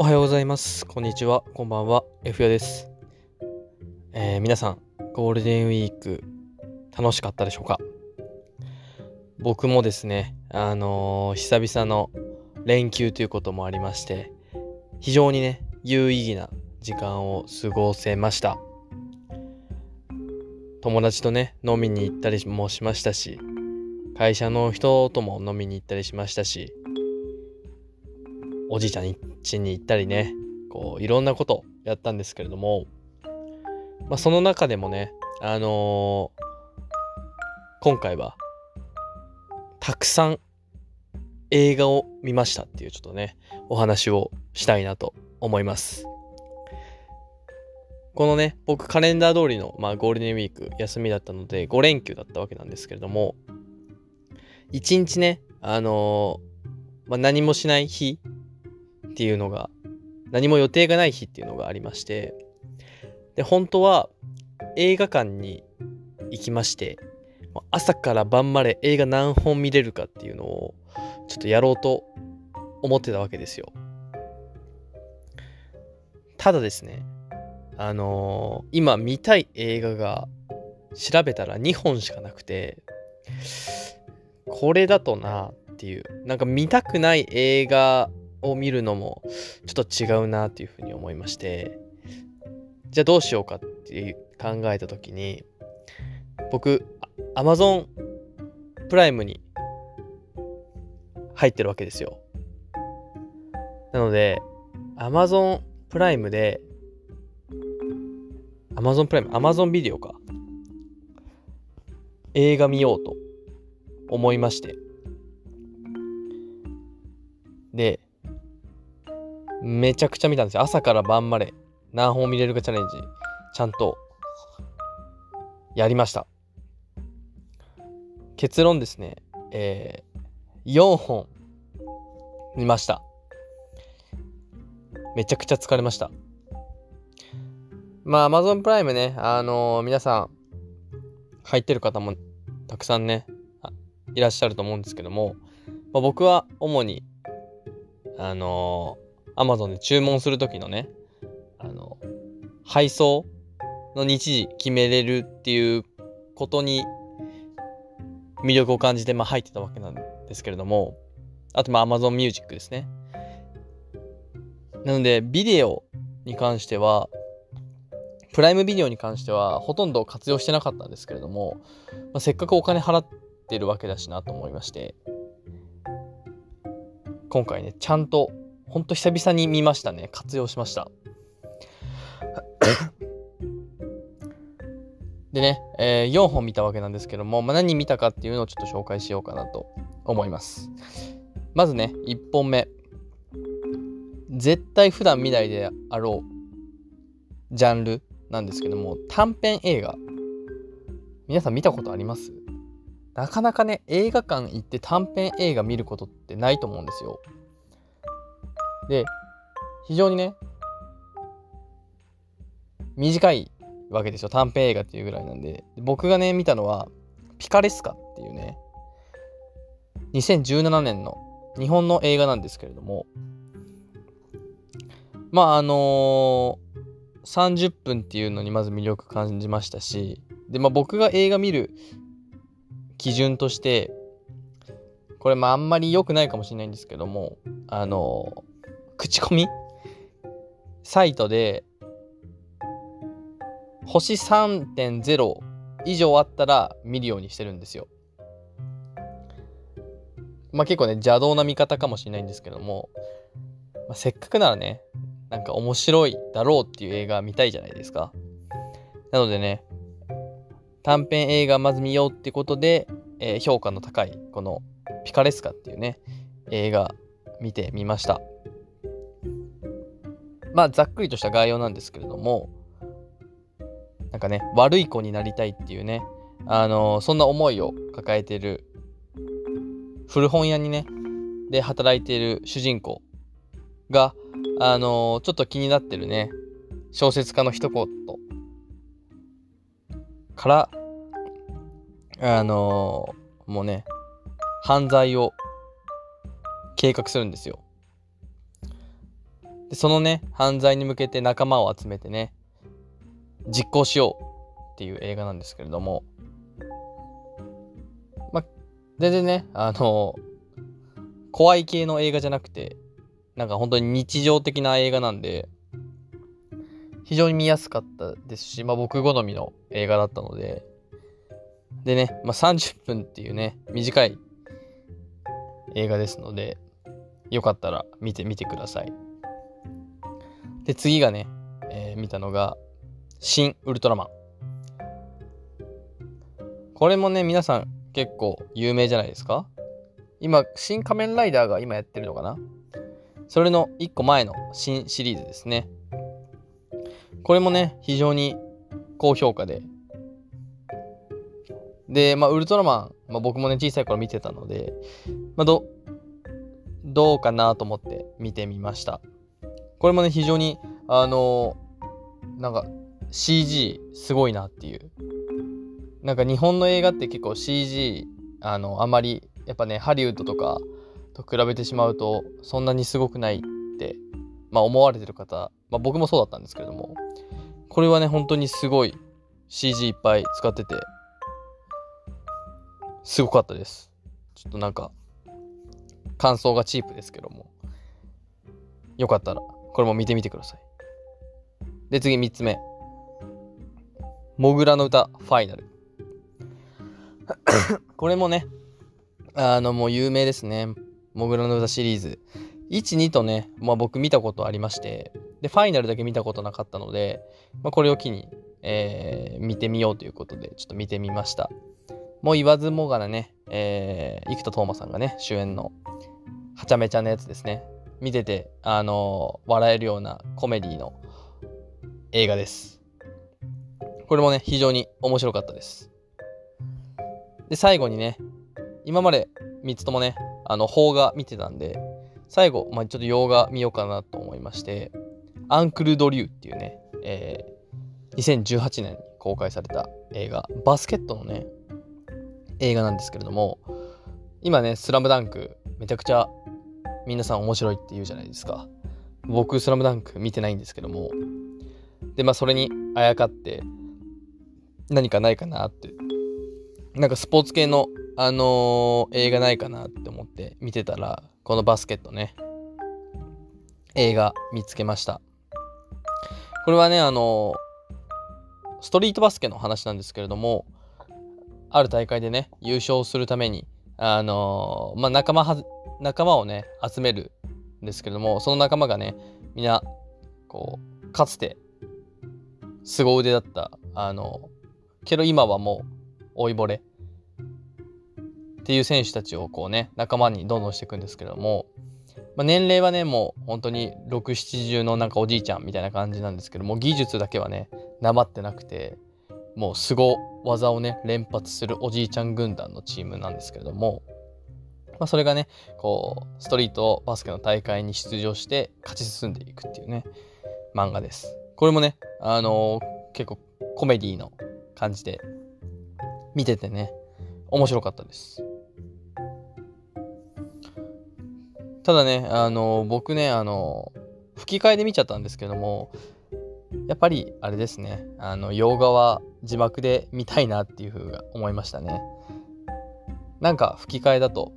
おはようございます。こんにちは。こんばんは。F やです。えー皆さん、ゴールデンウィーク、楽しかったでしょうか？僕もですね、あのー久々の連休ということもありまして、非常にね、有意義な時間を過ごせました。友達とね、飲みに行ったりもしましたし、会社の人とも飲みに行ったりしましたし、おじいちゃん家に行ったりね、こう、いろんなことやったんですけれども、まあ、その中でもね、あのー今回は、たくさん映画を見ましたっていうちょっとね、お話をしたいなと思います。このね、僕カレンダー通りの、まあ、ゴールデンウィーク休みだったので5連休だったわけなんですけれども、1日ね、あのーまあ、何もしない日っていうのが、何も予定がない日っていうのがありまして、で、本当は映画館に行きまして、朝から晩まで映画何本見れるかっていうのをちょっとやろうと思ってたわけですよ。ただですね、あのー今見たい映画が調べたら2本しかなくて、これだとなっていう、なんか見たくない映画を見るのもちょっと違うなっていうふうに思いまして、じゃあどうしようかって考えた時に、僕、あ Amazon プライムに入ってるわけですよ。なので、Amazon プライムで、Amazon プライム、Amazon ビデオか。映画見ようと思いまして。で、めちゃくちゃ見たんですよ。朝から晩まで何本見れるかチャレンジ、ちゃんとやりました。結論ですね、えー、4本見ました。めちゃくちゃ疲れました。まあ、Amazon プライムね、あのー皆さん、入ってる方もたくさんね、いらっしゃると思うんですけども、まあ、僕は主に、あのー Amazon で注文する時のね、あの、配送の日時決めれるっていうことに魅力を感じて、まあ、入ってたわけなんですけれども、あと、まあ、Amazon Music ですね。なので、ビデオに関しては、プライムビデオに関しては、ほとんど活用してなかったんですけれども、まあ、せっかくお金払ってるわけだしなと思いまして、今回ね、ちゃんと、ほんと久々に見ましたね。活用しました。でね、えー4本見たわけなんですけども、まあ、何見たかっていうのをちょっと紹介しようかなと思います。まずね、1本目。絶対普段見ないであろうジャンルなんですけども、短編映画。皆さん見たことあります？なかなかね、映画館行って短編映画見ることってないと思うんですよ。で、非常にね、短いわけですよ。短編映画っていうぐらいなんで。僕がね、見たのは、ピカレスカっていうね、2017年の日本の映画なんですけれども、まああのー30分っていうのにまず魅力感じましたし、で、まあ僕が映画見る基準として、これまああんまり良くないかもしれないんですけども、あのー口コミ？サイトで星3.0以上あったら見るようにしてるんですよ。まあ結構ね邪道な見方かもしれないんですけども、まあ、せっかくならねなんか面白いだろうっていう映画見たいじゃないですか。なのでね短編映画まず見ようってことで、えー評価の高いこのピカレスカっていうね映画見てみました。まあざっくりとした概要なんですけれどもなんかね悪い子になりたいっていうねあのそんな思いを抱えてる古本屋にねで働いている主人公があのちょっと気になってるね小説家の一言からあのもうね犯罪を計画するんですよ。でそのね犯罪に向けて仲間を集めてね実行しようっていう映画なんですけれども。ま全然ねあの怖い系の映画じゃなくてなんか本当に日常的な映画なんで非常に見やすかったですし、まあ、僕好みの映画だったので。でね、まあ、30分っていうね短い映画ですのでよかったら見てみてください。で次がね、えー、見たのが新ウルトラマン。これもね皆さん結構有名じゃないですか？今新仮面ライダーが今やってるのかな？それの1個前の新シリーズですね。これもね非常に高評価で。で、まあ、ウルトラマン、まあ、僕もね、小さい頃見てたので、まあ、ど、どうかなと思って見てみました。これもね、非常に、あのー、なんか CG すごいなっていう。なんか日本の映画って結構 CG、あの、あまり、やっぱね、ハリウッドとかと比べてしまうと、そんなにすごくないって、まあ思われてる方、まあ僕もそうだったんですけれども、これはね、本当にすごい CG いっぱい使ってて、すごかったです。ちょっとなんか、感想がチープですけども、よかったら、これも見てみてください。で、次3つ目。モグラの歌ファイナル。これもね、あの、もう有名ですね。モグラの歌シリーズ。1、2とね、まあ僕見たことありまして、で、ファイナルだけ見たことなかったので、まあ、これを機に、えー、見てみようということで、ちょっと見てみました。もう言わずもがなね、えー、生田斗真さんがね、主演の、はちゃめちゃなやつですね。見てて、あのー、笑えるようなコメディの映画です。これもね、非常に面白かったです。で、最後にね、今まで3つともね、あの、邦画見てたんで、最後、まあ、ちょっと洋画見ようかなと思いまして、アンクル・ドリューっていうね、えー、2018年に公開された映画、バスケットのね、映画なんですけれども、今ね、スラムダンクめちゃくちゃ皆さん面白いって言うじゃないですか。僕、スラムダンク見てないんですけども、で、まあそれにあやかって何かないかなって、なんかスポーツ系の、あのー、映画ないかなって思って見てたら、このバスケットね、映画見つけました。これはね、あのー、ストリートバスケの話なんですけれども、ある大会でね、優勝するために、あのー、まあ、仲間は、仲間をね、集めるんですけども、その仲間がね、みんな、こう、かつて、凄腕だった、あの、けど今はもう、老いぼれっていう選手たちをこうね、仲間にどんどんしていくんですけども、まあ、年齢はね、もう本当に6、70のなんかおじいちゃんみたいな感じなんですけども、技術だけはね、なまってなくて、もう凄技をね、連発するおじいちゃん軍団のチームなんですけれども、まあ、それがね、こう、ストリートバスケの大会に出場して勝ち進んでいくっていうね、漫画です。これもね、あのー、結構コメディの感じで、見ててね、面白かったです。ただね、あのー、僕ね、あのー、吹き替えで見ちゃったんですけども、やっぱりあれですね、あの、洋画は字幕で見たいなっていうふうが思いましたね。なんか吹き替えだと、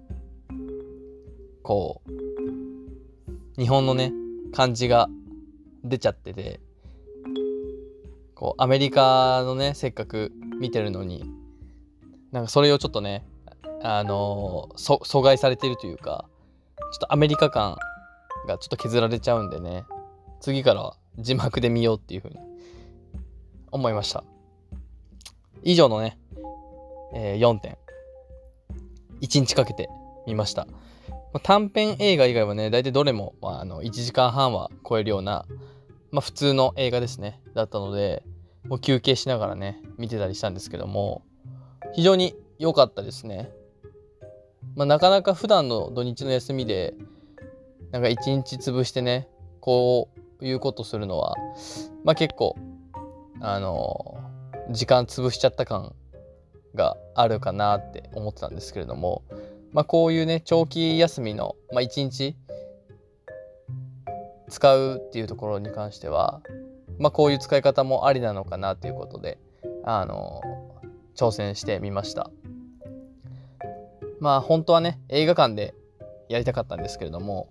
こう、日本のね、漢字が出ちゃってて、こう、アメリカのね、せっかく見てるのに、なんかそれをちょっとね、あのー、阻害されてるというか、ちょっとアメリカ感がちょっと削られちゃうんでね、次からは字幕で見ようっていうふうに思いました。以上のね、えー、4点。1日かけて見ました。ま短編映画以外はね、大体どれも、まあ、あの1時間半は超えるような、まあ、普通の映画ですね、だったので、もう休憩しながらね、見てたりしたんですけども、非常に良かったですね。まあ、なかなか普段の土日の休みで、なんか一日潰してね、こういうことするのは、まあ結構、あの時間潰しちゃった感があるかなって思ってたんですけれども、あ、こういうね長期休みの、まあ、1日使うっていうところに関しては、まあ、こういう使い方もありなのかなということで、あの挑戦してみました。まあ本当はね映画館でやりたかったんですけれども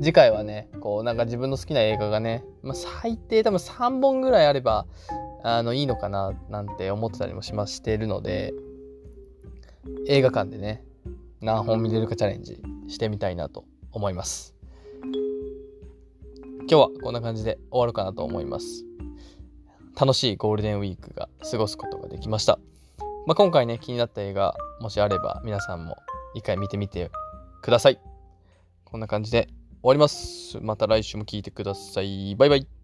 次回はねこうなんか自分の好きな映画がね、まあ、最低多分3本ぐらいあればあのいいのかななんて思ってたりもしましてるので映画館でね何本見れるかチャレンジしてみたいなと思います。今日はこんな感じで終わるかなと思います。楽しいゴールデンウィークが過ごすことができました、まあ、今回ね気になった映画もしあれば皆さんも一回見てみてください。こんな感じで終わります。また来週も聴いてください。バイバイ。